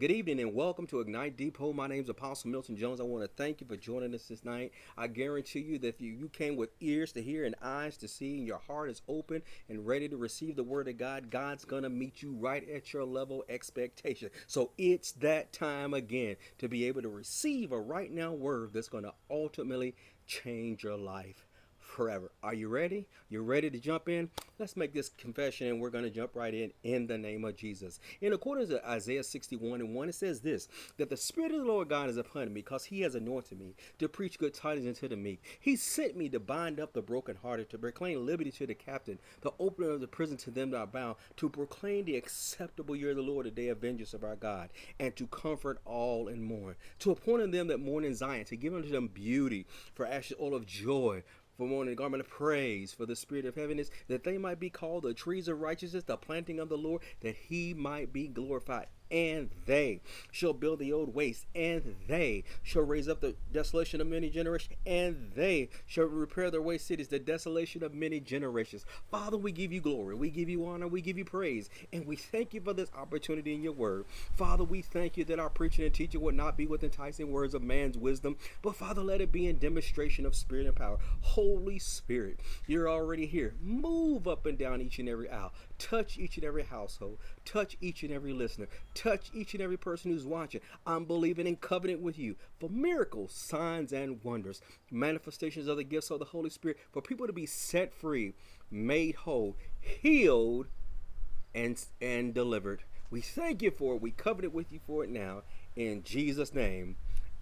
good evening and welcome to Ignite Depot. My name is Apostle Milton Jones. I want to thank you for joining us this night. I guarantee you that if you, you came with ears to hear and eyes to see, and your heart is open and ready to receive the word of God, God's going to meet you right at your level expectation. So it's that time again to be able to receive a right now word that's going to ultimately change your life forever. Are you ready? You're ready to jump in? Let's make this confession and we're going to jump right in in the name of Jesus. In accordance to Isaiah 61 and 1, it says this that the Spirit of the Lord God is upon me because he has anointed me to preach good tidings unto the meek. He sent me to bind up the brokenhearted, to proclaim liberty to the captain, the opening of the prison to them that are bound, to proclaim the acceptable year of the Lord, the day of vengeance of our God, and to comfort all and mourn, to appoint them that mourn in Zion, to give unto them beauty for ashes, all of joy for mourning, a garment of praise for the spirit of heaviness, that they might be called the trees of righteousness, the planting of the Lord, that he might be glorified and they shall build the old waste, and they shall raise up the desolation of many generations, and they shall repair their waste cities, the desolation of many generations. Father, we give you glory, we give you honor, we give you praise, and we thank you for this opportunity in your word. Father, we thank you that our preaching and teaching would not be with enticing words of man's wisdom, but Father, let it be in demonstration of spirit and power. Holy Spirit, you're already here. Move up and down each and every aisle. Touch each and every household. Touch each and every listener. Touch each and every person who's watching. I'm believing in covenant with you for miracles, signs, and wonders, manifestations of the gifts of the Holy Spirit, for people to be set free, made whole, healed, and, and delivered. We thank you for it. We covenant with you for it now. In Jesus' name,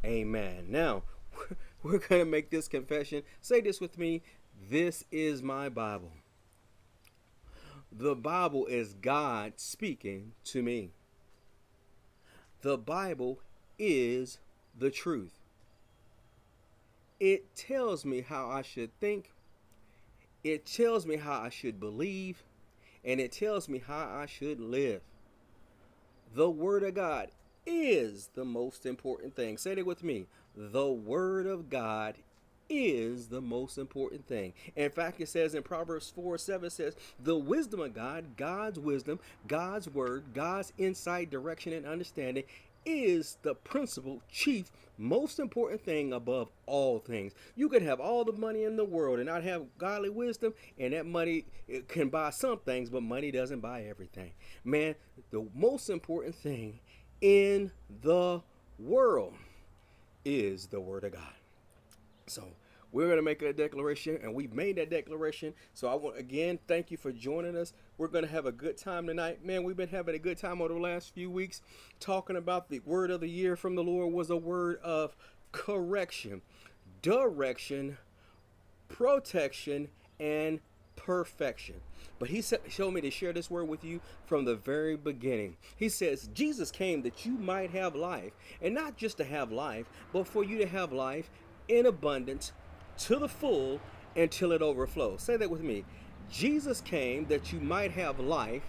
amen. Now, we're going to make this confession. Say this with me. This is my Bible. The Bible is God speaking to me. The Bible is the truth. It tells me how I should think. It tells me how I should believe. And it tells me how I should live. The Word of God is the most important thing. Say it with me. The Word of God is the most important thing. In fact, it says in Proverbs 4 7 says, The wisdom of God, God's wisdom, God's word, God's insight, direction, and understanding is the principal, chief, most important thing above all things. You can have all the money in the world and not have godly wisdom, and that money can buy some things, but money doesn't buy everything. Man, the most important thing in the world is the Word of God. So we're going to make a declaration, and we've made that declaration. So I want again thank you for joining us. We're going to have a good time tonight, man. We've been having a good time over the last few weeks, talking about the word of the year from the Lord was a word of correction, direction, protection, and perfection. But he showed me to share this word with you from the very beginning. He says, Jesus came that you might have life, and not just to have life, but for you to have life in abundance to the full until it overflows. Say that with me. Jesus came that you might have life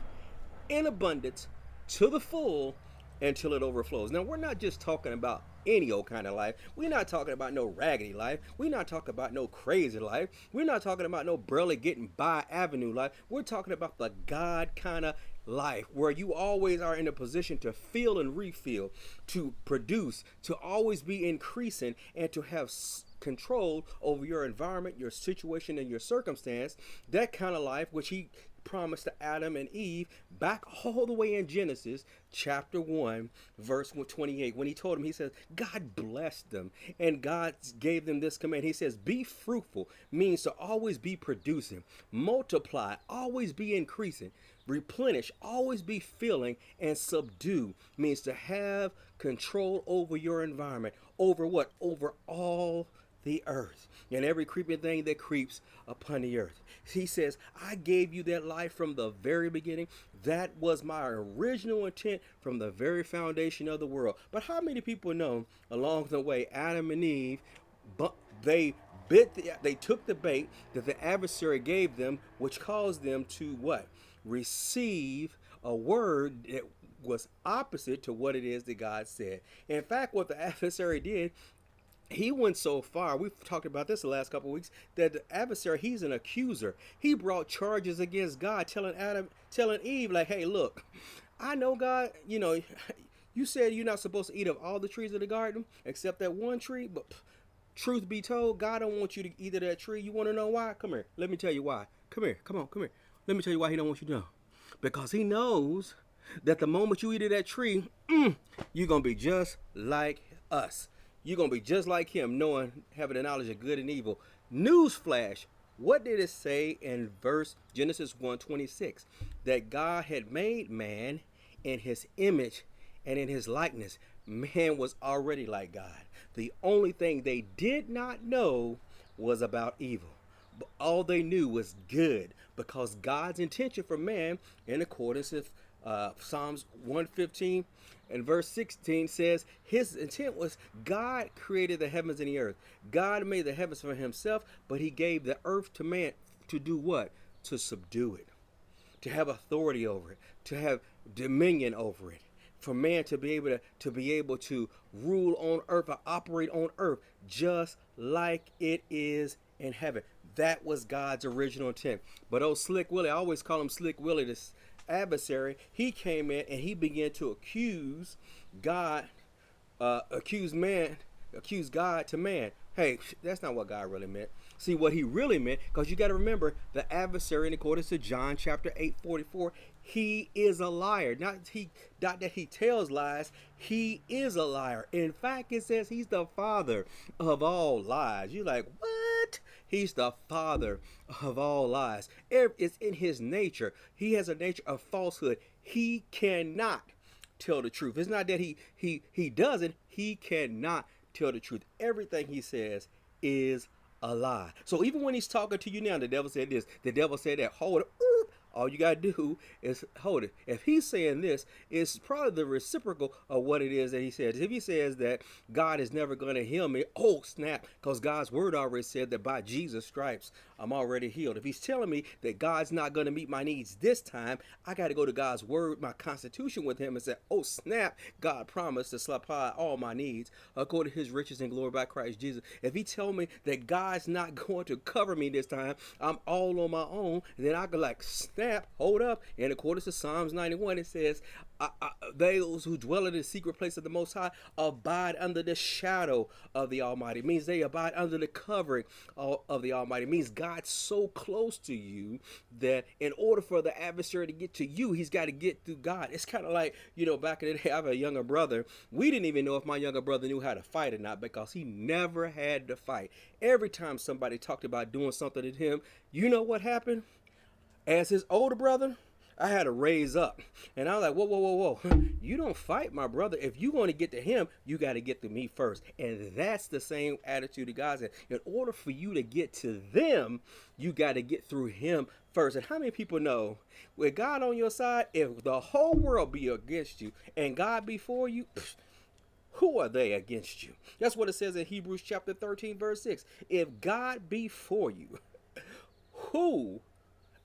in abundance to the full until it overflows. Now, we're not just talking about any old kind of life. We're not talking about no raggedy life. We're not talking about no crazy life. We're not talking about no barely getting by avenue life. We're talking about the God kind of life where you always are in a position to feel and refill, to produce, to always be increasing, and to have control over your environment, your situation, and your circumstance. That kind of life, which he promised to Adam and Eve back all the way in Genesis chapter 1, verse 28. When he told them, he says, God blessed them and God gave them this command. He says, Be fruitful means to always be producing, multiply, always be increasing, replenish, always be filling, and subdue means to have control over your environment. Over what? Over all the earth and every creeping thing that creeps upon the earth. He says, I gave you that life from the very beginning. That was my original intent from the very foundation of the world. But how many people know along the way, Adam and Eve, but they bit the, they took the bait that the adversary gave them, which caused them to what? Receive a word that was opposite to what it is that God said. In fact, what the adversary did, he went so far we've talked about this the last couple weeks that the adversary he's an accuser he brought charges against god telling adam telling eve like hey look i know god you know You said you're not supposed to eat of all the trees of the garden except that one tree, but truth be told, God don't want you to eat of that tree. You want to know why? Come here. Let me tell you why. Come here. Come on. Come here. Let me tell you why he don't want you to know. Because he knows that the moment you eat of that tree, mm, you're gonna be just like us. You're gonna be just like him, knowing, having the knowledge of good and evil. Newsflash. What did it say in verse Genesis 1:26? That God had made man in his image and in his likeness. Man was already like God. The only thing they did not know was about evil. All they knew was good because God's intention for man, in accordance with uh, Psalms 115 and verse 16 says, His intent was God created the heavens and the earth. God made the heavens for himself, but he gave the earth to man to do what? To subdue it, to have authority over it, to have dominion over it. For man to be able to, to be able to rule on earth or operate on earth just like it is in heaven. That was God's original intent. But oh, Slick Willie, I always call him Slick Willie, this adversary, he came in and he began to accuse God, uh, accuse man, accuse God to man. Hey, that's not what God really meant. See what he really meant, because you got to remember the adversary, in accordance to John chapter 8, 44, he is a liar. Not he not that he tells lies, he is a liar. In fact, it says he's the father of all lies. You're like, what? He's the father of all lies. It's in his nature. He has a nature of falsehood. He cannot tell the truth. It's not that he he he doesn't. He cannot tell the truth. Everything he says is a lie. So even when he's talking to you now, the devil said this. The devil said that. Hold it. All you gotta do is hold it. If he's saying this, it's probably the reciprocal of what it is that he says. If he says that God is never gonna heal me, oh snap, because God's word already said that by Jesus' stripes I'm already healed. If he's telling me that God's not gonna meet my needs this time, I gotta go to God's word, my constitution with him, and say, oh snap, God promised to supply all my needs according to his riches and glory by Christ Jesus. If he tell me that God's not going to cover me this time, I'm all on my own, then I could like snap snap, hold up. And according to Psalms 91, it says, those who dwell in the secret place of the Most High abide under the shadow of the Almighty. It means they abide under the covering of, of the Almighty. It means God's so close to you that in order for the adversary to get to you, he's got to get through God. It's kind of like, you know, back in the day, I have a younger brother. We didn't even know if my younger brother knew how to fight or not because he never had to fight. Every time somebody talked about doing something to him, you know what happened? As his older brother, I had to raise up. And I was like, whoa, whoa, whoa, whoa. You don't fight my brother. If you want to get to him, you got to get to me first. And that's the same attitude that God said. In order for you to get to them, you got to get through him first. And how many people know with God on your side, if the whole world be against you and God before you, who are they against you? That's what it says in Hebrews chapter 13, verse 6. If God be for you, who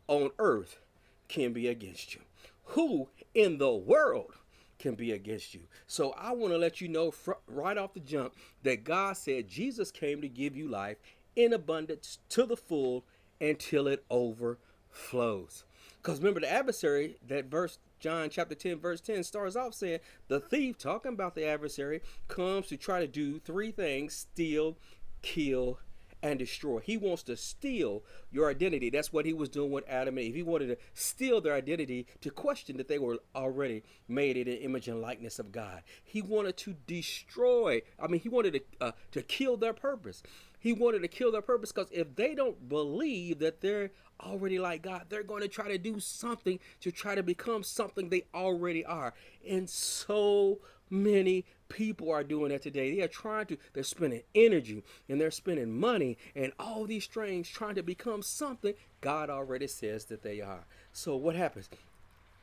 on earth can be against you? Who in the world can be against you? So I want to let you know fr- right off the jump that God said Jesus came to give you life in abundance to the full until it overflows. Because remember, the adversary, that verse, John chapter 10, verse 10, starts off saying, The thief, talking about the adversary, comes to try to do three things steal, kill, and destroy. He wants to steal your identity. That's what he was doing with Adam and Eve. He wanted to steal their identity to question that they were already made in the image and likeness of God. He wanted to destroy. I mean, he wanted to uh, to kill their purpose. He wanted to kill their purpose because if they don't believe that they're already like God, they're going to try to do something to try to become something they already are. And so many people are doing that today. They are trying to, they're spending energy and they're spending money and all these strings trying to become something God already says that they are. So what happens?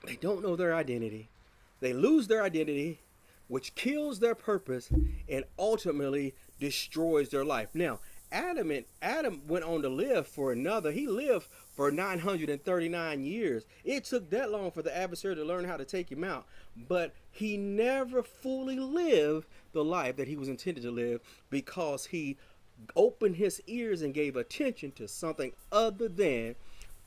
They don't know their identity. They lose their identity, which kills their purpose and ultimately destroys their life. Now, Adam and Adam went on to live for another. He lived for 939 years. It took that long for the adversary to learn how to take him out, but he never fully lived the life that he was intended to live because he opened his ears and gave attention to something other than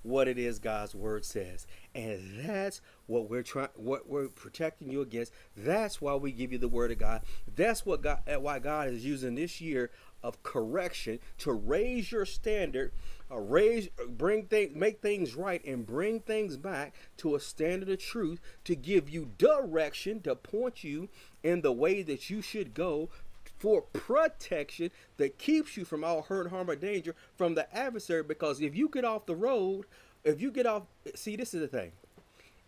what it is God's word says. And that's what we're trying what we're protecting you against. That's why we give you the word of God. That's what God why God is using this year of correction to raise your standard, uh, raise, bring things, make things right, and bring things back to a standard of truth to give you direction to point you in the way that you should go for protection that keeps you from all hurt, harm, or danger from the adversary. Because if you get off the road, if you get off, see, this is the thing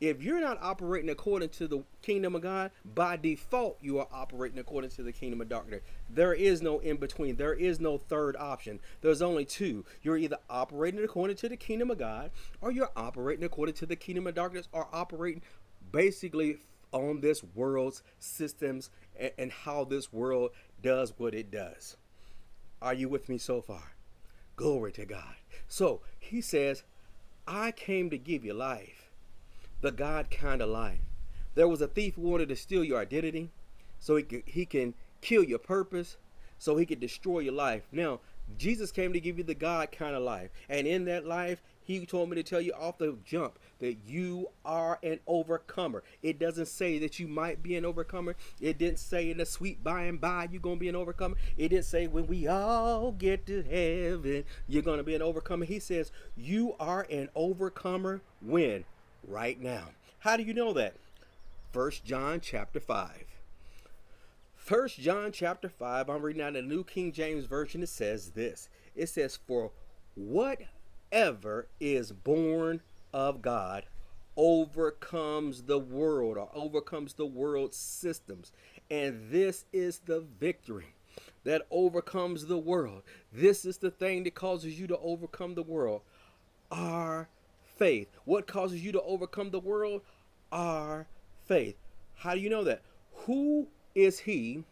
if you're not operating according to the kingdom of God, by default, you are operating according to the kingdom of darkness. There is no in between. There is no third option. There's only two. You're either operating according to the kingdom of God, or you're operating according to the kingdom of darkness, or operating basically on this world's systems and, and how this world does what it does. Are you with me so far? Glory to God. So he says, I came to give you life the God kind of life. There was a thief who wanted to steal your identity so he, could, he can kill your purpose, so he could destroy your life. Now, Jesus came to give you the God kind of life. And in that life, he told me to tell you off the jump that you are an overcomer. It doesn't say that you might be an overcomer. It didn't say in the sweet by and by you're going to be an overcomer. It didn't say when we all get to heaven you're going to be an overcomer. He says you are an overcomer when right now. How do you know that? First John chapter 5. First John chapter 5, I'm reading out the New King James Version. It says this. It says, For whatever is born of God overcomes the world or overcomes the world's systems. And this is the victory that overcomes the world. This is the thing that causes you to overcome the world. Our faith. What causes you to overcome the world? Our faith. How do you know that? Who is he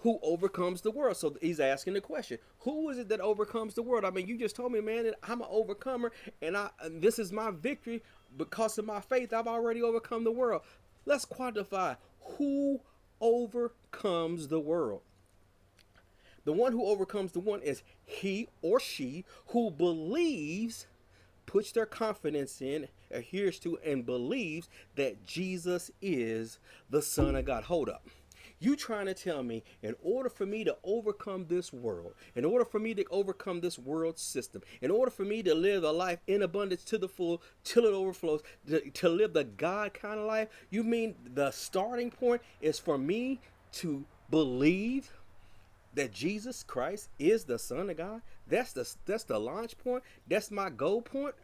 who overcomes the world? So he's asking the question, who is it that overcomes the world? I mean, you just told me, man, that I'm an overcomer and I and this is my victory because of my faith. I've already overcome the world. Let's quantify who overcomes the world. The one who overcomes the one is he or she who believes puts their confidence in, adheres to, and believes that Jesus is the Son of God. Hold up. You trying to tell me in order for me to overcome this world, in order for me to overcome this world system, in order for me to live a life in abundance to the full till it overflows, to, to live the God kind of life, you mean the starting point is for me to believe that Jesus Christ is the Son of God? That's the that's the launch point. That's my goal point.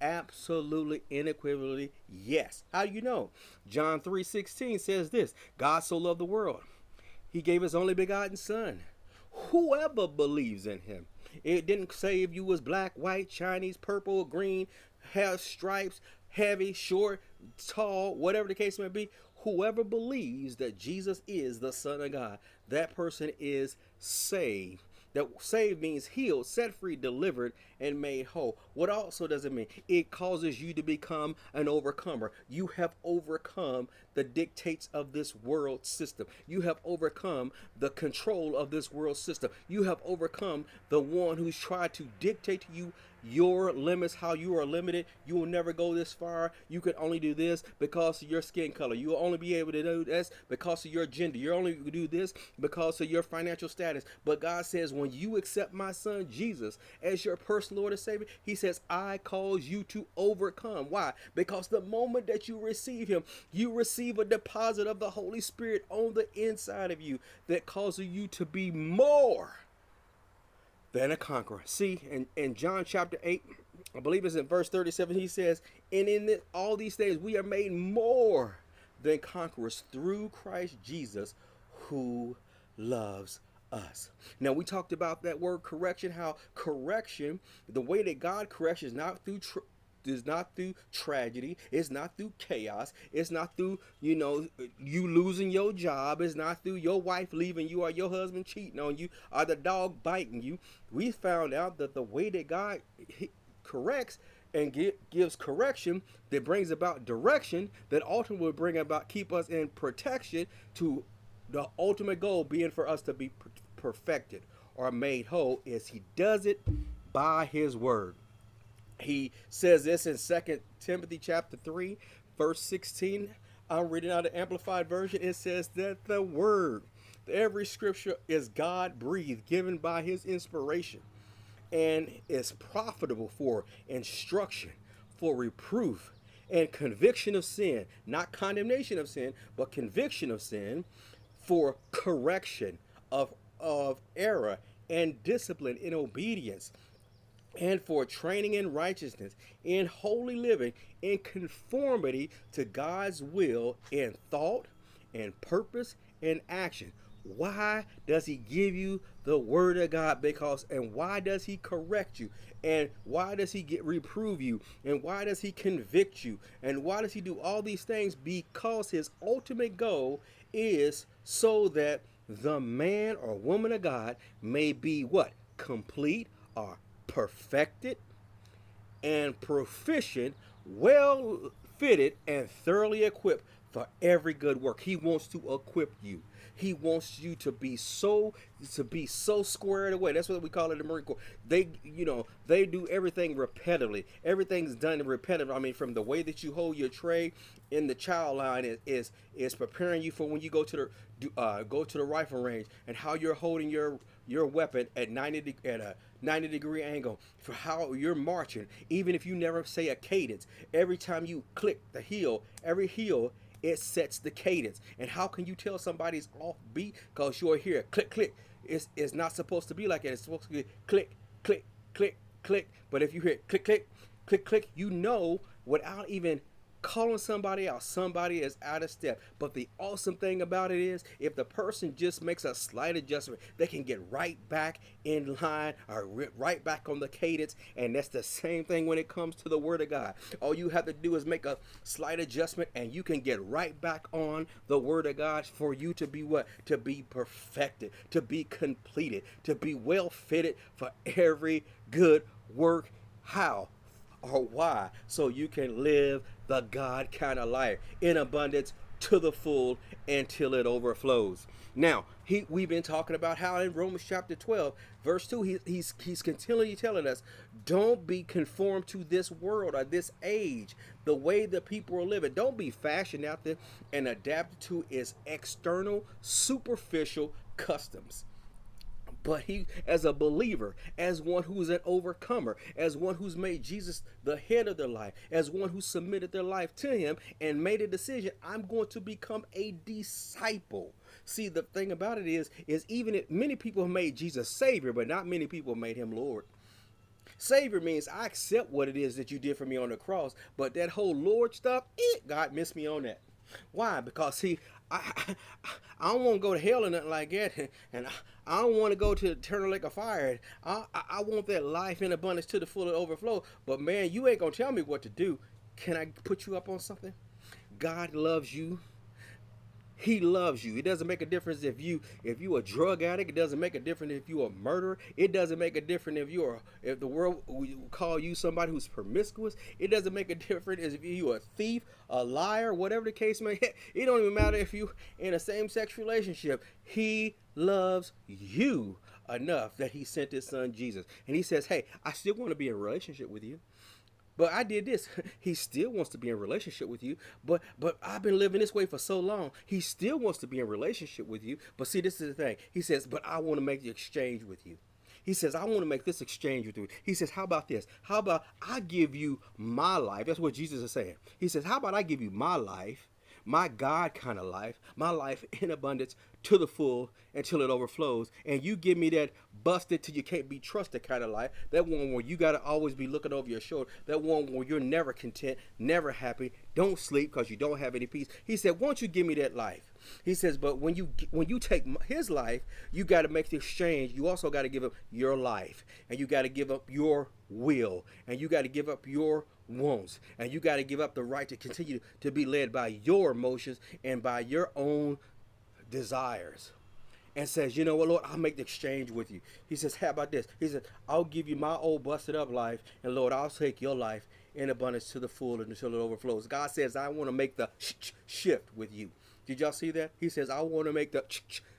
Absolutely unequivocally yes. How do you know? John 3:16 says this, God so loved the world. He gave his only begotten son. Whoever believes in him. It didn't say if you was black, white, Chinese, purple, green, have stripes, heavy, short, tall, whatever the case may be. Whoever believes that Jesus is the Son of God, that person is saved. That saved means healed, set free, delivered, and made whole. What also does it mean? It causes you to become an overcomer. You have overcome the dictates of this world system. You have overcome the control of this world system. You have overcome the one who's tried to dictate to you your limits, how you are limited. You will never go this far. You can only do this because of your skin color. You will only be able to do this because of your gender. You're only do this because of your financial status. But God says, when you accept my son Jesus as your personal Lord and Savior, He says, I cause you to overcome. Why? Because the moment that you receive Him, you receive a deposit of the Holy Spirit on the inside of you that causes you to be more than a conqueror. See, in, in John chapter 8, I believe it's in verse 37, he says, And in this, all these things we are made more than conquerors through Christ Jesus who loves us. Now, we talked about that word correction, how correction, the way that God corrects is not through tr- is not through tragedy. It's not through chaos. It's not through, you know, you losing your job. It's not through your wife leaving you or your husband cheating on you or the dog biting you. We found out that the way that God corrects and gives correction that brings about direction that ultimately will bring about keep us in protection to the ultimate goal being for us to be perfected or made whole is he does it by his word He says this in Second Timothy chapter 3, verse 16. I'm reading out the Amplified Version. It says that the Word, every scripture is God breathed, given by His inspiration, and is profitable for instruction, for reproof, and conviction of sin, not condemnation of sin, but conviction of sin, for correction of, of error and discipline in obedience, and for training in righteousness, in holy living, in conformity to God's will in thought and purpose and action. Why does he give you the word of God? Because and why does he correct you? And why does he get reprove you? And why does he convict you? And why does he do all these things? Because his ultimate goal is so that the man or woman of God may be what? Complete or perfected and proficient, well fitted and thoroughly equipped for every good work. He wants to equip you. He wants you to be so to be so squared away. That's what we call it in the Marine Corps. They, you know, they do everything repetitively. Everything's done repetitive. I mean, from the way that you hold your tray in the child line is is, is preparing you for when you go to the uh, go to the rifle range and how you're holding your your weapon at 90 at a 90 degree angle for how you're marching even if you never say a cadence every time you click the heel every heel it sets the cadence. And how can you tell somebody's off beat? Because you're here, click, click. It's, it's not supposed to be like that. It's supposed to be click, click, click, click. But if you hear click, click, click, click, you know without even calling somebody out, somebody is out of step. But the awesome thing about it is, if the person just makes a slight adjustment, they can get right back in line or right back on the cadence. And that's the same thing when it comes to the Word of God. All you have to do is make a slight adjustment, and you can get right back on the Word of God for you to be what? To be perfected, to be completed, to be well fitted for every good work. How? or why so you can live the God kind of life in abundance to the full until it overflows. Now, he, we've been talking about how in Romans chapter 12, verse 2, he, he's, he's continually telling us, don't be conformed to this world or this age, the way the people are living. Don't be fashioned after and adapted to its external, superficial customs but he as a believer as one who's an overcomer as one who's made jesus the head of their life as one who submitted their life to him and made a decision i'm going to become a disciple see the thing about it is is even if many people made jesus savior but not many people made him lord Savior means I accept what it is that you did for me on the cross, but that whole Lord stuff, eh, God missed me on that. Why? Because see, I, I, don't want to go to hell or nothing like that, and I, I don't want to go to eternal lake of fire. I, I, I want that life in abundance to the full overflow. But man, you ain't gonna tell me what to do. Can I put you up on something? God loves you he loves you. It doesn't make a difference if you if you a drug addict. It doesn't make a difference if you a murderer. It doesn't make a difference if you are if the world call you somebody who's promiscuous. It doesn't make a difference if you a thief, a liar, whatever the case may. Be. It don't even matter if you in a same sex relationship. He loves you enough that he sent his son Jesus, and he says, "Hey, I still want to be in a relationship with you." But I did this. He still wants to be in relationship with you. But but I've been living this way for so long. He still wants to be in relationship with you. But see, this is the thing. He says, but I want to make the exchange with you. He says, I want to make this exchange with you. He says, How about this? How about I give you my life? That's what Jesus is saying. He says, How about I give you my life, my God kind of life, my life in abundance to the full until it overflows. And you give me that busted till you can't be trusted kind of life. That one where you got to always be looking over your shoulder. That one where you're never content, never happy, don't sleep because you don't have any peace. He said, "Won't you give me that life?" He says, "But when you when you take his life, you got to make the exchange. You also got to give up your life, and you got to give up your will, and you got to give up your wants, and you got to give up the right to continue to be led by your emotions and by your own desires." and says, You know what, Lord, I'll make the exchange with you. He says, How about this? He says, I'll give you my old busted up life, and Lord, I'll take your life in abundance to the full until it overflows. God says, I want to make the shift with you. Did y'all see that? He says, I want to make the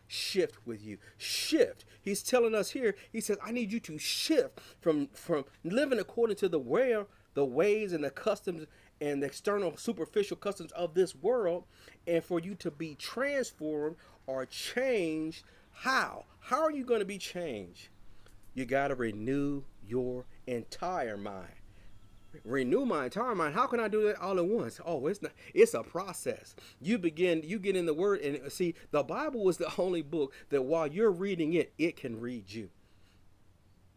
shift with you. Shift. He's telling us here, he says, I need you to shift from from living according to the where the ways and the customs and the external superficial customs of this world and for you to be transformed or changed. How? How are you going to be changed? You got to renew your entire mind renew my entire mind. How can I do that all at once? Oh, it's not. It's a process. You begin. You get in the Word and uh, see. The Bible was the only book that while you're reading it, it can read you.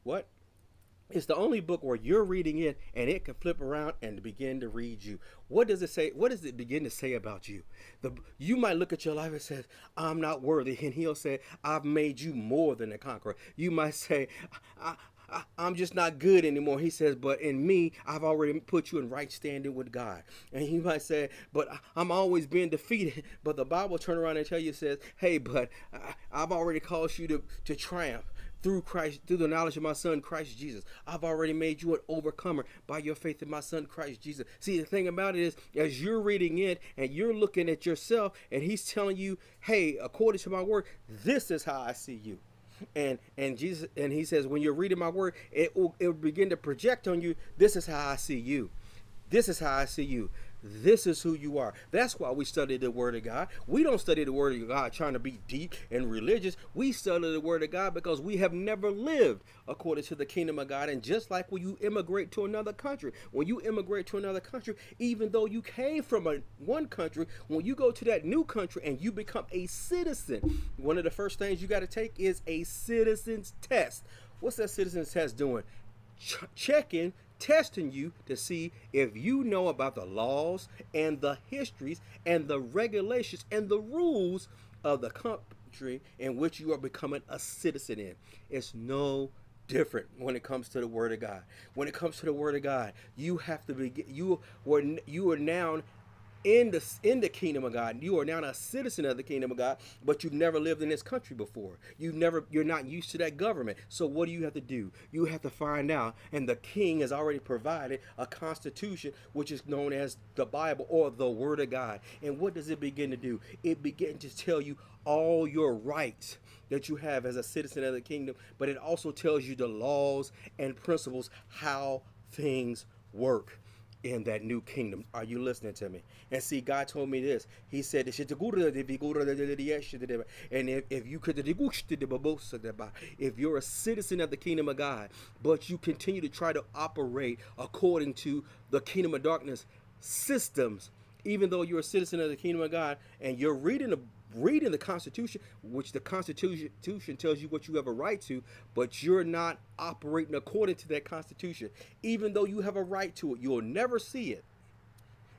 What? It's the only book where you're reading it and it can flip around and begin to read you. What does it say? What does it begin to say about you? The you might look at your life and say, "I'm not worthy," and He'll say, "I've made you more than a conqueror." You might say, I, I, am just not good anymore. He says, but in me, I've already put you in right standing with God. And he might say, but I'm always being defeated. But the Bible turn around and tell you, says, hey, but I've already caused you to, to triumph through Christ, through the knowledge of my son, Christ Jesus. I've already made you an overcomer by your faith in my son, Christ Jesus. See, the thing about it is, as you're reading it and you're looking at yourself, and he's telling you, hey, according to my word, this is how I see you and and Jesus and he says when you're reading my word it will it will begin to project on you this is how I see you. This is how I see you this is who you are. That's why we study the Word of God. We don't study the Word of God trying to be deep and religious. We study the Word of God because we have never lived according to the kingdom of God. And just like when you immigrate to another country, when you immigrate to another country, even though you came from a, one country, when you go to that new country and you become a citizen, one of the first things you got to take is a citizen's test. What's that citizen's test doing? Ch- checking testing you to see if you know about the laws and the histories and the regulations and the rules of the country in which you are becoming a citizen in. It's no different when it comes to the word of God. When it comes to the word of God, you have to be you were you are now in the in the kingdom of God. You are now a citizen of the kingdom of God, but you've never lived in this country before. You've never you're not used to that government. So what do you have to do? You have to find out and the king has already provided a constitution which is known as the Bible or the word of God. And what does it begin to do? It begins to tell you all your rights that you have as a citizen of the kingdom, but it also tells you the laws and principles how things work in that new kingdom. Are you listening to me? And see, God told me this. He said, and if, if you could, if you're a citizen of the kingdom of God, but you continue to try to operate according to the kingdom of darkness systems, even though you're a citizen of the kingdom of God and you're reading the reading the Constitution, which the Constitution tells you what you have a right to, but you're not operating according to that Constitution, even though you have a right to it. You will never see it.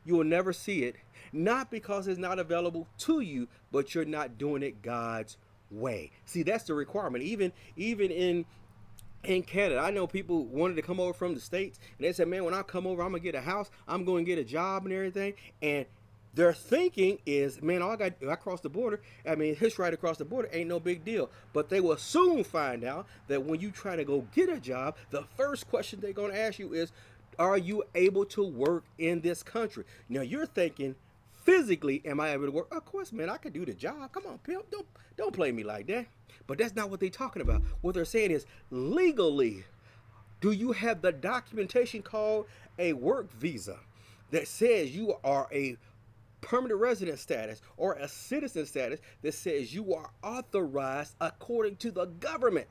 You will never see it, not because it's not available to you, but you're not doing it God's way. See, that's the requirement. Even even in in Canada. I know people wanted to come over from the States and they said, man, when I come over, I'm to get a house, I'm to get a job and everything. And their thinking is, man, all I got, I cross the border. I mean, his right across the border ain't no big deal. But they will soon find out that when you try to go get a job, the first question they're going to ask you is, are you able to work in this country? Now you're thinking, physically, am I able to work? Of course, man, I can do the job. Come on, pimp, don't don't play me like that. But that's not what they're talking about. What they're saying is legally, do you have the documentation called a work visa that says you are a permanent resident status or a citizen status that says you are authorized according to the government.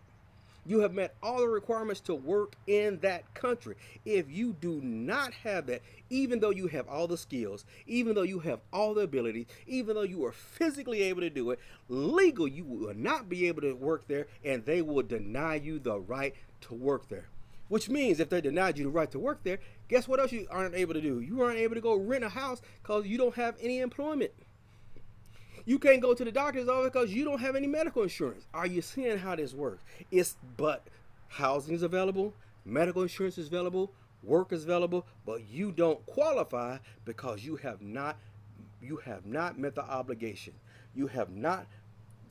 You have met all the requirements to work in that country. If you do not have that, even though you have all the skills, even though you have all the abilities, even though you are physically able to do it, legal, you will not be able to work there and they will deny you the right to work there. Which means if they denied you the right to work there, guess what else you aren't able to do? You aren't able to go rent a house because you don't have any employment. You can't go to the doctor's office because you don't have any medical insurance. Are you seeing how this works? It's but housing is available, medical insurance is available, work is available, but you don't qualify because you have not you have not met the obligation. You have not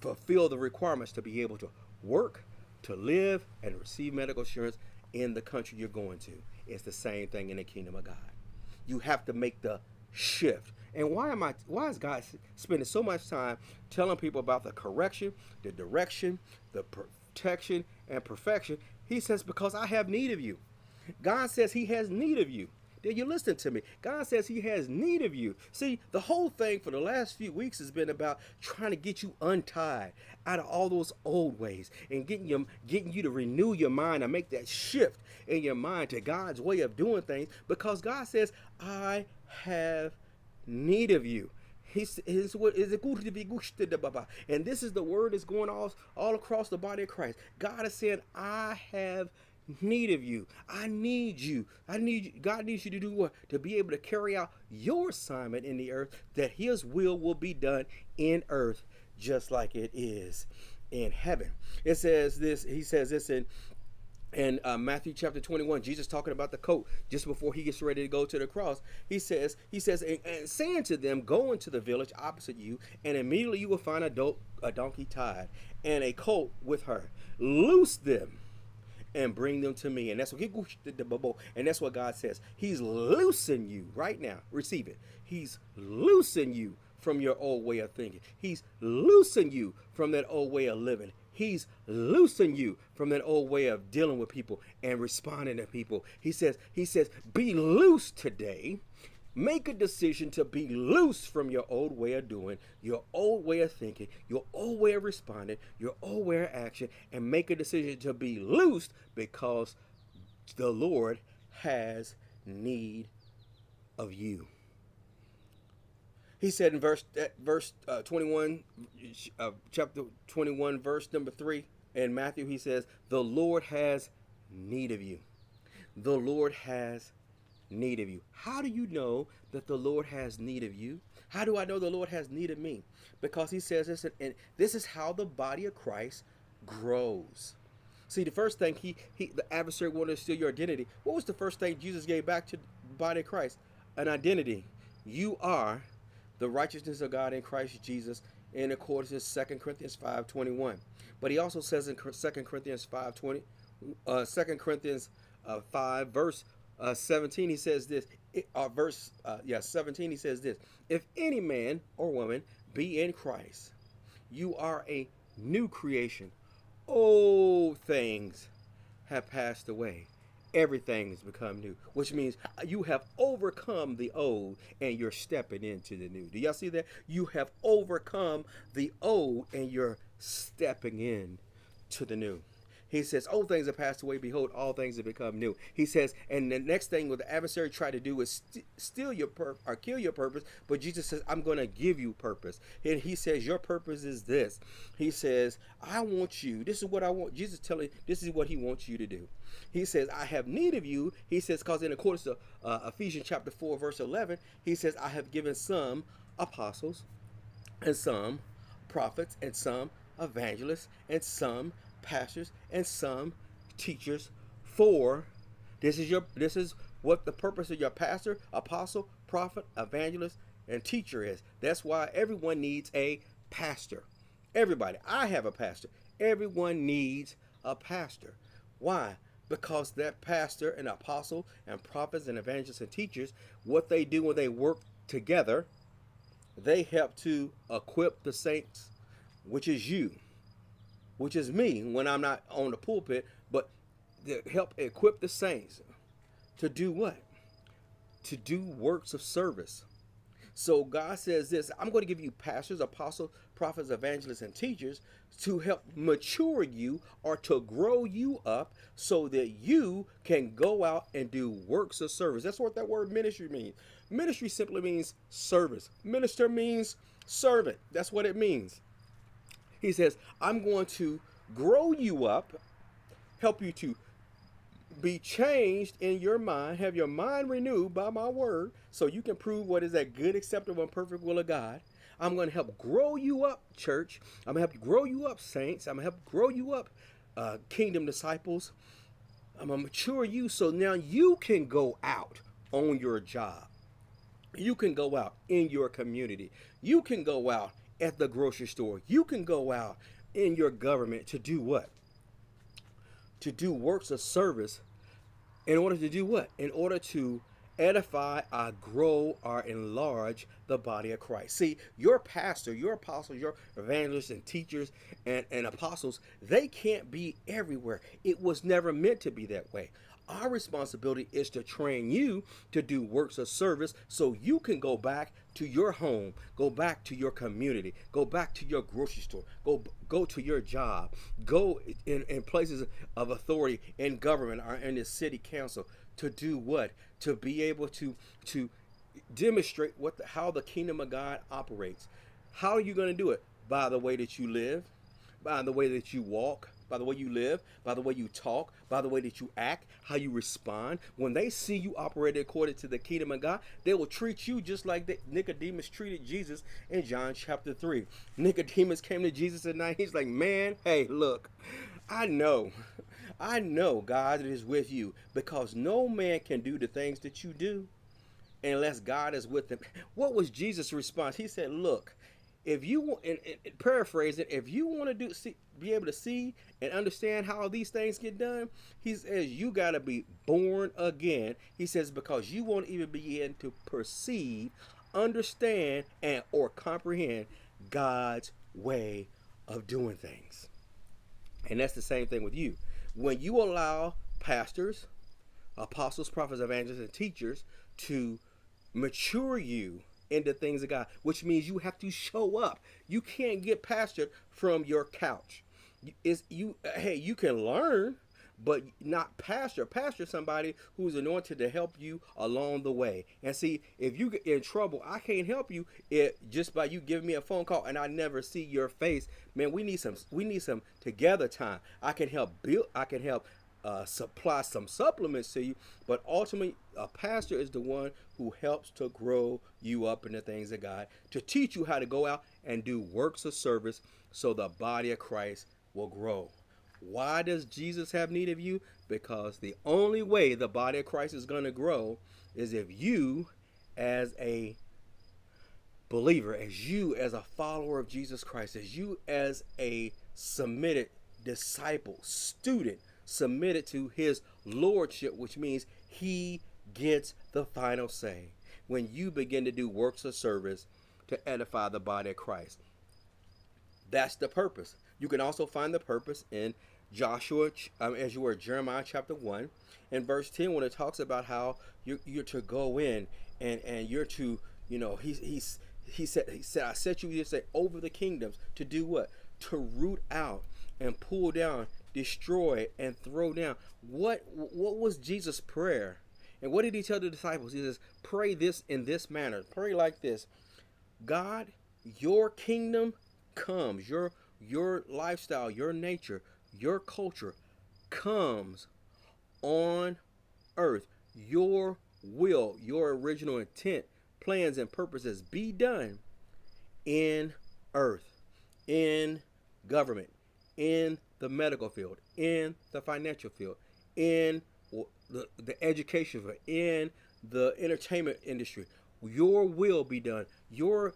fulfilled the requirements to be able to work, to live, and receive medical insurance in the country you're going to. It's the same thing in the kingdom of God. You have to make the shift. And why am I why is God spending so much time telling people about the correction, the direction, the protection and perfection? He says because I have need of you. God says he has need of you. Did you listen to me? God says he has need of you. See, the whole thing for the last few weeks has been about trying to get you untied out of all those old ways and getting you, getting you to renew your mind and make that shift in your mind to God's way of doing things because God says, I have need of you. And this is the word that's going all, all across the body of Christ. God is saying, I have need of you. I need you. I need you. God needs you to do what? To be able to carry out your assignment in the earth, that his will will be done in earth just like it is in heaven. It says this, he says this in in uh, Matthew chapter 21, Jesus talking about the coat just before he gets ready to go to the cross. He says, he says, and, and saying to them, go into the village opposite you, and immediately you will find a, do- a donkey tied and a colt with her. Loose them and bring them to me. And that's what and that's what God says. He's loosing you right now. Receive it. He's loosing you from your old way of thinking. He's loosing you from that old way of living. He's loosing you from that old way of dealing with people and responding to people. He says, he says, be loose today Make a decision to be loose from your old way of doing, your old way of thinking, your old way of responding, your old way of action, and make a decision to be loosed because the Lord has need of you. He said in verse verse uh, 21, uh, chapter 21, verse number 3 in Matthew, he says, The Lord has need of you. The Lord has need of you. How do you know that the Lord has need of you? How do I know the Lord has need of me? Because he says this, and this is how the body of Christ grows. See, the first thing he, he the adversary wanted to steal your identity. What was the first thing Jesus gave back to the body of Christ? An identity. You are the righteousness of God in Christ Jesus in accordance to 2 Corinthians 5.21. But he also says in 2 Corinthians 5.20, uh, 2 Corinthians uh, 5 verse uh, 17, he says this, uh, verse, uh, yeah, 17, he says this, if any man or woman be in Christ, you are a new creation. Old things have passed away. Everything has become new, which means you have overcome the old and you're stepping into the new. Do y'all see that? You have overcome the old and you're stepping in to the new. He says, Old things have passed away. Behold, all things have become new. He says, and the next thing what the adversary tried to do is st- steal your purpose or kill your purpose. But Jesus says, I'm going to give you purpose. And he says, Your purpose is this. He says, I want you. This is what I want. Jesus telling, this is what he wants you to do. He says, I have need of you. He says, because in accordance to uh, Ephesians chapter 4, verse 11, he says, I have given some apostles and some prophets and some evangelists and some pastors and some teachers for this is your this is what the purpose of your pastor, apostle, prophet, evangelist, and teacher is. That's why everyone needs a pastor. Everybody. I have a pastor. Everyone needs a pastor. Why? Because that pastor and apostle and prophets and evangelists and teachers, what they do when they work together, they help to equip the saints, which is you which is me when I'm not on the pulpit, but to help equip the saints to do what? To do works of service. So God says this I'm going to give you pastors, apostles, prophets, evangelists, and teachers to help mature you or to grow you up so that you can go out and do works of service. That's what that word ministry means. Ministry simply means service, minister means servant. That's what it means. He says, I'm going to grow you up, help you to be changed in your mind, have your mind renewed by my word, so you can prove what is that good, acceptable, and perfect will of God. I'm going to help grow you up, church. I'm going to help grow you up, saints. I'm going to help grow you up, uh, kingdom disciples. I'm going to mature you so now you can go out on your job. You can go out in your community. You can go out at the grocery store. You can go out in your government to do what? To do works of service in order to do what? In order to edify, or grow, or enlarge the body of Christ. See, your pastor, your apostles, your evangelists and teachers and, and apostles, they can't be everywhere. It was never meant to be that way. Our responsibility is to train you to do works of service so you can go back to your home, go back to your community, go back to your grocery store, go go to your job, go in, in places of authority in government or in the city council to do what? To be able to to demonstrate what the, how the kingdom of God operates. How are you going to do it? By the way that you live, by the way that you walk, by the way you live, by the way you talk, by the way that you act, how you respond. When they see you operate according to the kingdom of God, they will treat you just like Nicodemus treated Jesus in John chapter 3. Nicodemus came to Jesus at night. He's like, Man, hey, look, I know. I know God is with you because no man can do the things that you do unless God is with them. What was Jesus' response? He said, Look, if you want, and, and paraphrase it, if you want to do, see, be able to see and understand how these things get done, he says you got to be born again. He says because you won't even begin to perceive, understand, and or comprehend God's way of doing things. And that's the same thing with you. When you allow pastors, apostles, prophets, evangelists, and teachers to mature you into things of God, which means you have to show up. You can't get pastored from your couch. Is you hey, you can learn, but not pastor. Pastor somebody who's anointed to help you along the way. And see, if you get in trouble, I can't help you it just by you giving me a phone call and I never see your face. Man, we need some we need some together time. I can help build I can help uh, supply some supplements to you, but ultimately, a pastor is the one who helps to grow you up in the things of God, to teach you how to go out and do works of service so the body of Christ will grow. Why does Jesus have need of you? Because the only way the body of Christ is going to grow is if you, as a believer, as you, as a follower of Jesus Christ, as you, as a submitted disciple, student, submitted to his lordship, which means he gets the final say when you begin to do works of service to edify the body of Christ. That's the purpose. You can also find the purpose in Joshua, um, as you were Jeremiah chapter 1 and verse 10 when it talks about how you're, you're to go in and, and you're to, you know, he's, he's, he said, he said, I set you to say over the kingdoms to do what? To root out and pull down destroy, and throw down. What what was Jesus' prayer? And what did he tell the disciples? He says, Pray this in this manner. Pray like this. God, your kingdom comes. Your your lifestyle, your nature, your culture comes on earth. Your will, your original intent, plans, and purposes be done in earth, in government, in the medical field, in the financial field, in the, the education field, in the entertainment industry. Your will be done. Your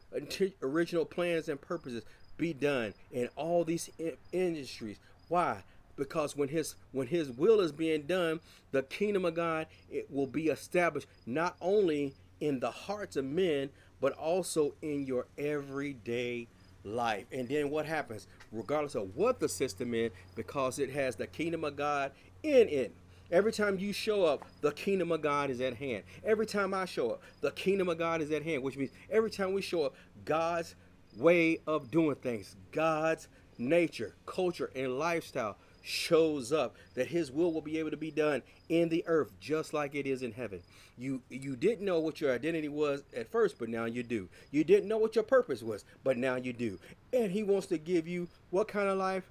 original plans and purposes be done in all these industries. Why? Because when his when his will is being done, the kingdom of God it will be established not only in the hearts of men, but also in your everyday life. And then what happens? Regardless of what the system is, because it has the kingdom of God in it. Every time you show up, the kingdom of God is at hand. Every time I show up, the kingdom of God is at hand, which means every time we show up, God's way of doing things, God's nature, culture, and lifestyle shows up that his will will be able to be done in the earth just like it is in heaven. You you didn't know what your identity was at first but now you do. You didn't know what your purpose was but now you do. And he wants to give you what kind of life?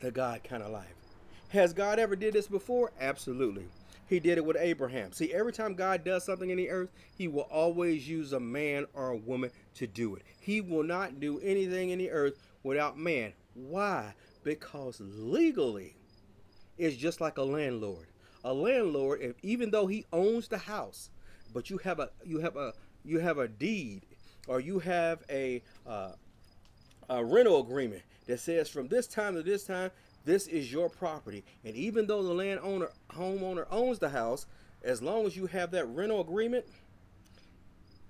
The god kind of life. Has god ever did this before? Absolutely. He did it with abraham. See every time god does something in the earth he will always use a man or a woman to do it. He will not do anything in the earth without man. Why because legally it's just like a landlord a landlord if even though he owns the house but you have a you have a you have a deed or you have a uh, a rental agreement that says from this time to this time this is your property and even though the landowner homeowner owns the house as long as you have that rental agreement,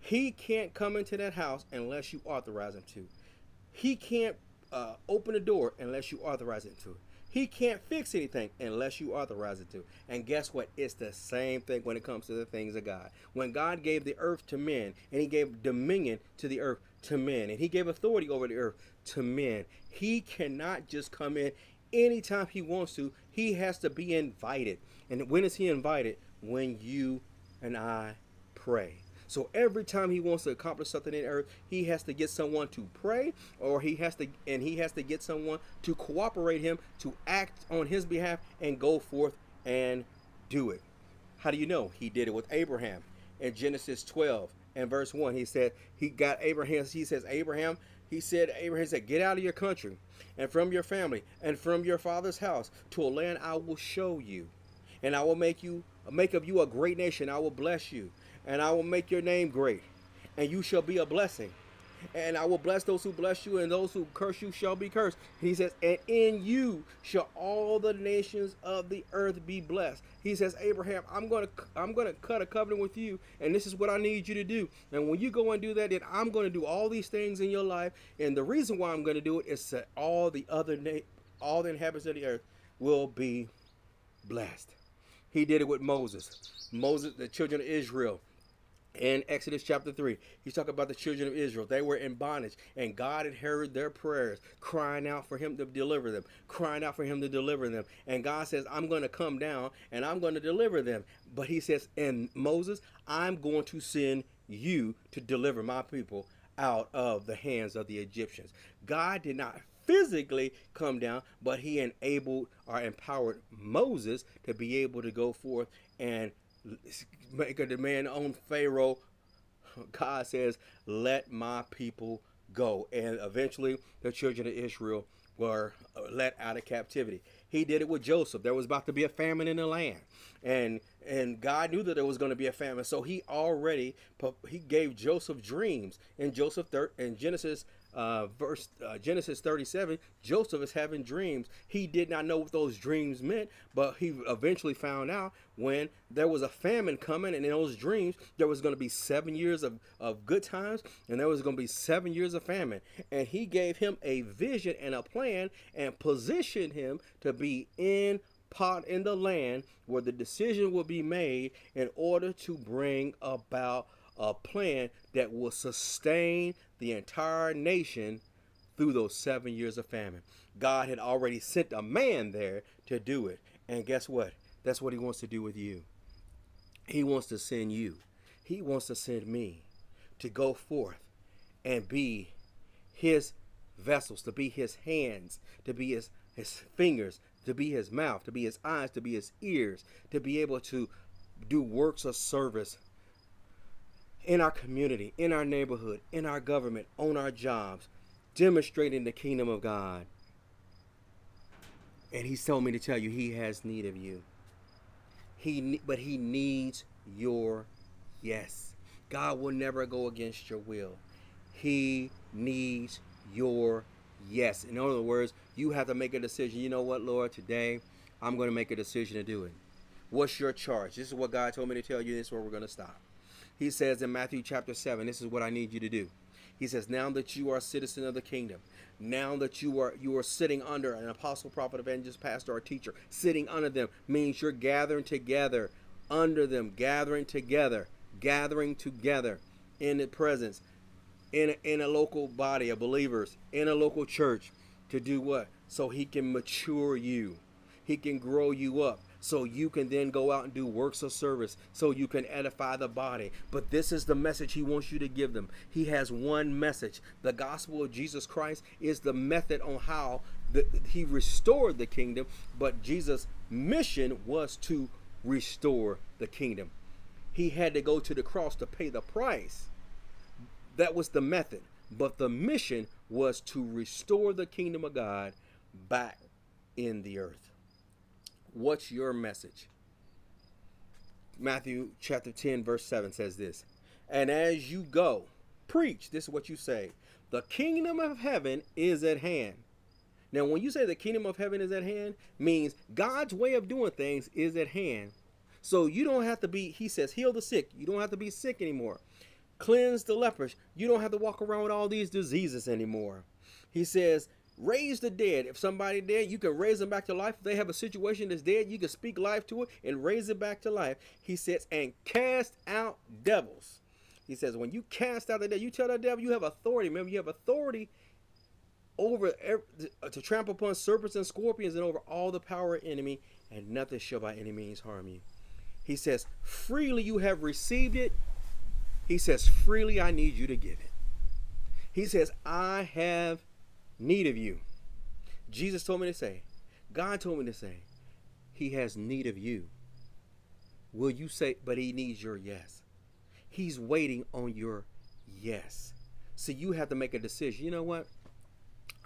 he can't come into that house unless you authorize him to. He can't uh, open the door unless you authorize it to. He can't fix anything unless you authorize it to. And guess what? It's the same thing when it comes to the things of God. When God gave the earth to men and he gave dominion to the earth to men and he gave authority over the earth to men, he cannot just come in anytime he wants to. He has to be invited. And when is he invited? When you and I pray. So every time he wants to accomplish something in earth, he has to get someone to pray, or he has to, and he has to get someone to cooperate him to act on his behalf and go forth and do it. How do you know? He did it with Abraham in Genesis 12 and verse 1. He said, He got Abraham, he says, Abraham, he said, Abraham said, Get out of your country and from your family and from your father's house to a land I will show you. And I will make you make of you a great nation. I will bless you and I will make your name great, and you shall be a blessing. And I will bless those who bless you, and those who curse you shall be cursed. He says, and in you shall all the nations of the earth be blessed. He says, Abraham, I'm gonna I'm gonna cut a covenant with you, and this is what I need you to do. And when you go and do that, then I'm gonna do all these things in your life. And the reason why I'm gonna do it is that all the other na- all the inhabitants of the earth will be blessed. He did it with Moses. Moses, the children of Israel in Exodus chapter 3, he's talking about the children of Israel. They were in bondage, and God had heard their prayers, crying out for him to deliver them, crying out for him to deliver them. And God says, I'm going to come down and I'm going to deliver them. But he says, and Moses, I'm going to send you to deliver my people out of the hands of the Egyptians. God did not physically come down, but he enabled or empowered Moses to be able to go forth and make a demand on Pharaoh. God says, let my people go. And eventually the children of Israel were uh, let out of captivity. He did it with Joseph. There was about to be a famine in the land. And and God knew that there was going to be a famine. So he already he gave Joseph dreams. In Joseph in Genesis uh, verse uh, Genesis 37, Joseph is having dreams. He did not know what those dreams meant, but he eventually found out when there was a famine coming, and in those dreams there was going to be seven years of, of good times, and there was going to be seven years of famine. And he gave him a vision and a plan, and positioned him to be in pot in the land where the decision will be made in order to bring about a plan that will sustain the entire nation through those seven years of famine. God had already sent a man there to do it. And guess what? That's what he wants to do with you. He wants to send you. He wants to send me to go forth and be his vessels, to be his hands, to be his, his fingers, to be his mouth, to be his eyes, to be his ears, to be able to do works of service in our community, in our neighborhood, in our government, on our jobs, demonstrating the kingdom of God. And he's told me to tell you he has need of you. He but he needs your yes. God will never go against your will. He needs your yes. In other words, you have to make a decision. You know what, Lord, today I'm going to make a decision to do it. What's your charge? This is what God told me to tell you. This is where we're going to stop. He says in Matthew chapter 7, this is what I need you to do. He says, Now that you are a citizen of the kingdom, now that you are you are sitting under an apostle, prophet, evangelist, pastor, or teacher, sitting under them means you're gathering together under them, gathering together, gathering together in the presence, in a, in a local body of believers, in a local church, to do what? So he can mature you. He can grow you up so you can then go out and do works of service so you can edify the body. But this is the message he wants you to give them. He has one message. The gospel of Jesus Christ is the method on how the, he restored the kingdom, but Jesus' mission was to restore the kingdom. He had to go to the cross to pay the price. That was the method. But the mission was to restore the kingdom of God back in the earth. What's your message? Matthew chapter 10, verse 7 says this And as you go, preach, this is what you say the kingdom of heaven is at hand. Now, when you say the kingdom of heaven is at hand, means God's way of doing things is at hand. So you don't have to be, he says, heal the sick. You don't have to be sick anymore. Cleanse the lepers. You don't have to walk around with all these diseases anymore. He says, raise the dead. If somebody dead, you can raise them back to life. If they have a situation that's dead, you can speak life to it and raise it back to life. He says, and cast out devils. He says, when you cast out the devil, you tell the devil you have authority. Remember, you have authority over to trample upon serpents and scorpions and over all the power of enemy, and nothing shall by any means harm you. He says, freely you have received it. He says, freely I need you to give it. He says, I have need of you. Jesus told me to say, God told me to say, He has need of you. Will you say, but He needs your yes? He's waiting on your yes. So you have to make a decision. You know what?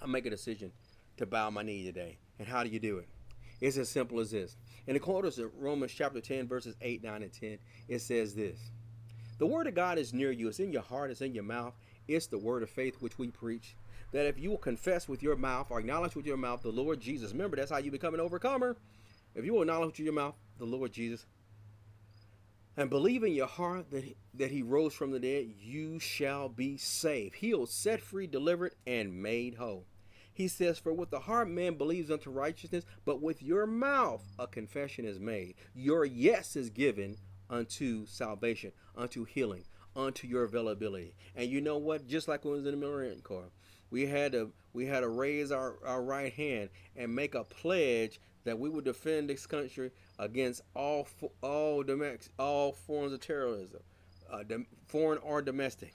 I'll make a decision to bow my knee today. And how do you do it? It's as simple as this. In accordance to Romans chapter 10, verses 8, 9, and 10, it says this The word of God is near you, it's in your heart, it's in your mouth. It's the word of faith which we preach that if you will confess with your mouth or acknowledge with your mouth the Lord Jesus, remember that's how you become an overcomer. If you will acknowledge with your mouth the Lord Jesus and believe in your heart that he, that he rose from the dead, you shall be saved, healed, set free, delivered, and made whole. He says, For with the heart man believes unto righteousness, but with your mouth a confession is made. Your yes is given unto salvation, unto healing, unto your availability. And you know what? Just like when I was in the Marine Corps, we had to we had to raise our, our right hand and make a pledge that we would defend this country against all all domestic all forms of terrorism, uh, foreign or domestic.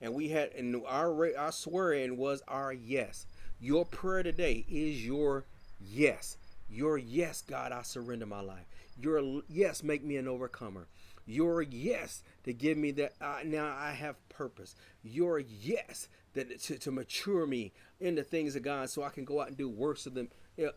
And we had and our our swearing was our yes. Your prayer today is your yes. Your yes, God, I surrender my life. Your yes, make me an overcomer. Your yes to give me that now I have purpose. Your yes that to, to mature me in the things of God so I can go out and do works of them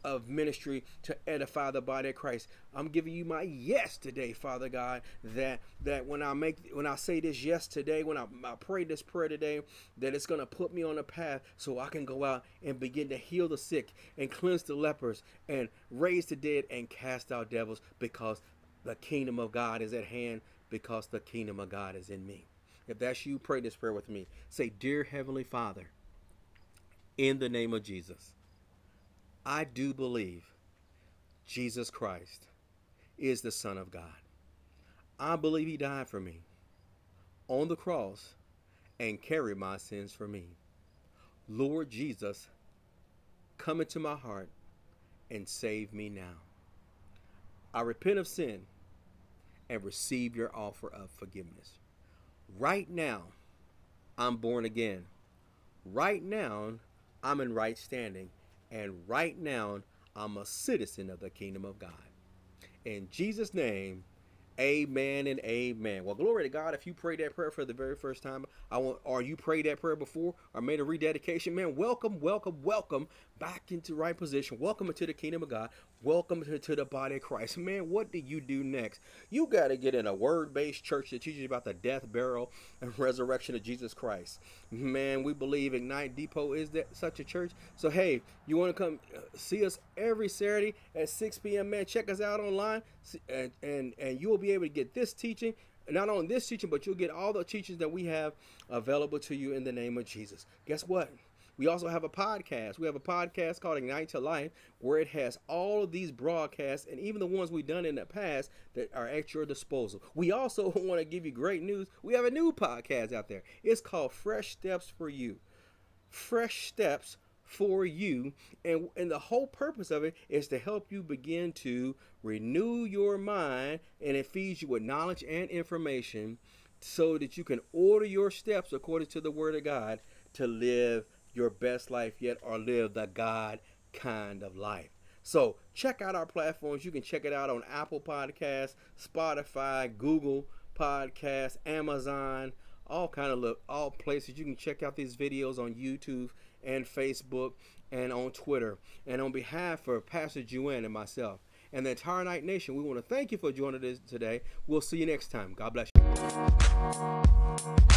of ministry to edify the body of Christ. I'm giving you my yes today, Father God, that that when I make when I say this yes today, when I, I pray this prayer today, that it's gonna put me on a path so I can go out and begin to heal the sick and cleanse the lepers and raise the dead and cast out devils because the kingdom of God is at hand because the kingdom of God is in me. If that's you, pray this prayer with me. Say, Dear Heavenly Father, in the name of Jesus, I do believe Jesus Christ is the Son of God. I believe He died for me on the cross and carried my sins for me. Lord Jesus, come into my heart and save me now. I repent of sin and receive your offer of forgiveness. Right now, I'm born again. Right now, I'm in right standing. And right now, I'm a citizen of the kingdom of God. In Jesus' name, Amen and amen. Well, glory to God. If you prayed that prayer for the very first time, I want, or you prayed that prayer before, or made a rededication, man, welcome, welcome, welcome back into right position. Welcome into the kingdom of God. Welcome to, to the body of Christ. Man, what do you do next? You got to get in a word-based church that teaches you about the death, burial, and resurrection of Jesus Christ. Man, we believe Ignite Depot is that such a church. So hey, you want to come uh, see us every Saturday at 6 p.m. Man, check us out online, and and and you will be able to get this teaching not only this teaching, but you'll get all the teachings that we have available to you in the name of Jesus. Guess what? We also have a podcast. We have a podcast called Ignite to Life where it has all of these broadcasts and even the ones we've done in the past that are at your disposal. We also want to give you great news. We have a new podcast out there. It's called Fresh Steps for You. Fresh Steps for you and and the whole purpose of it is to help you begin to renew your mind and it feeds you with knowledge and information so that you can order your steps according to the word of God to live your best life yet or live the God kind of life. So check out our platforms. You can check it out on Apple Podcasts, Spotify, Google Podcasts, Amazon, all kind of look all places. You can check out these videos on YouTube and Facebook and on Twitter. And on behalf of Pastor Juan and myself and the entire Night Nation, we want to thank you for joining us today. We'll see you next time. God bless you.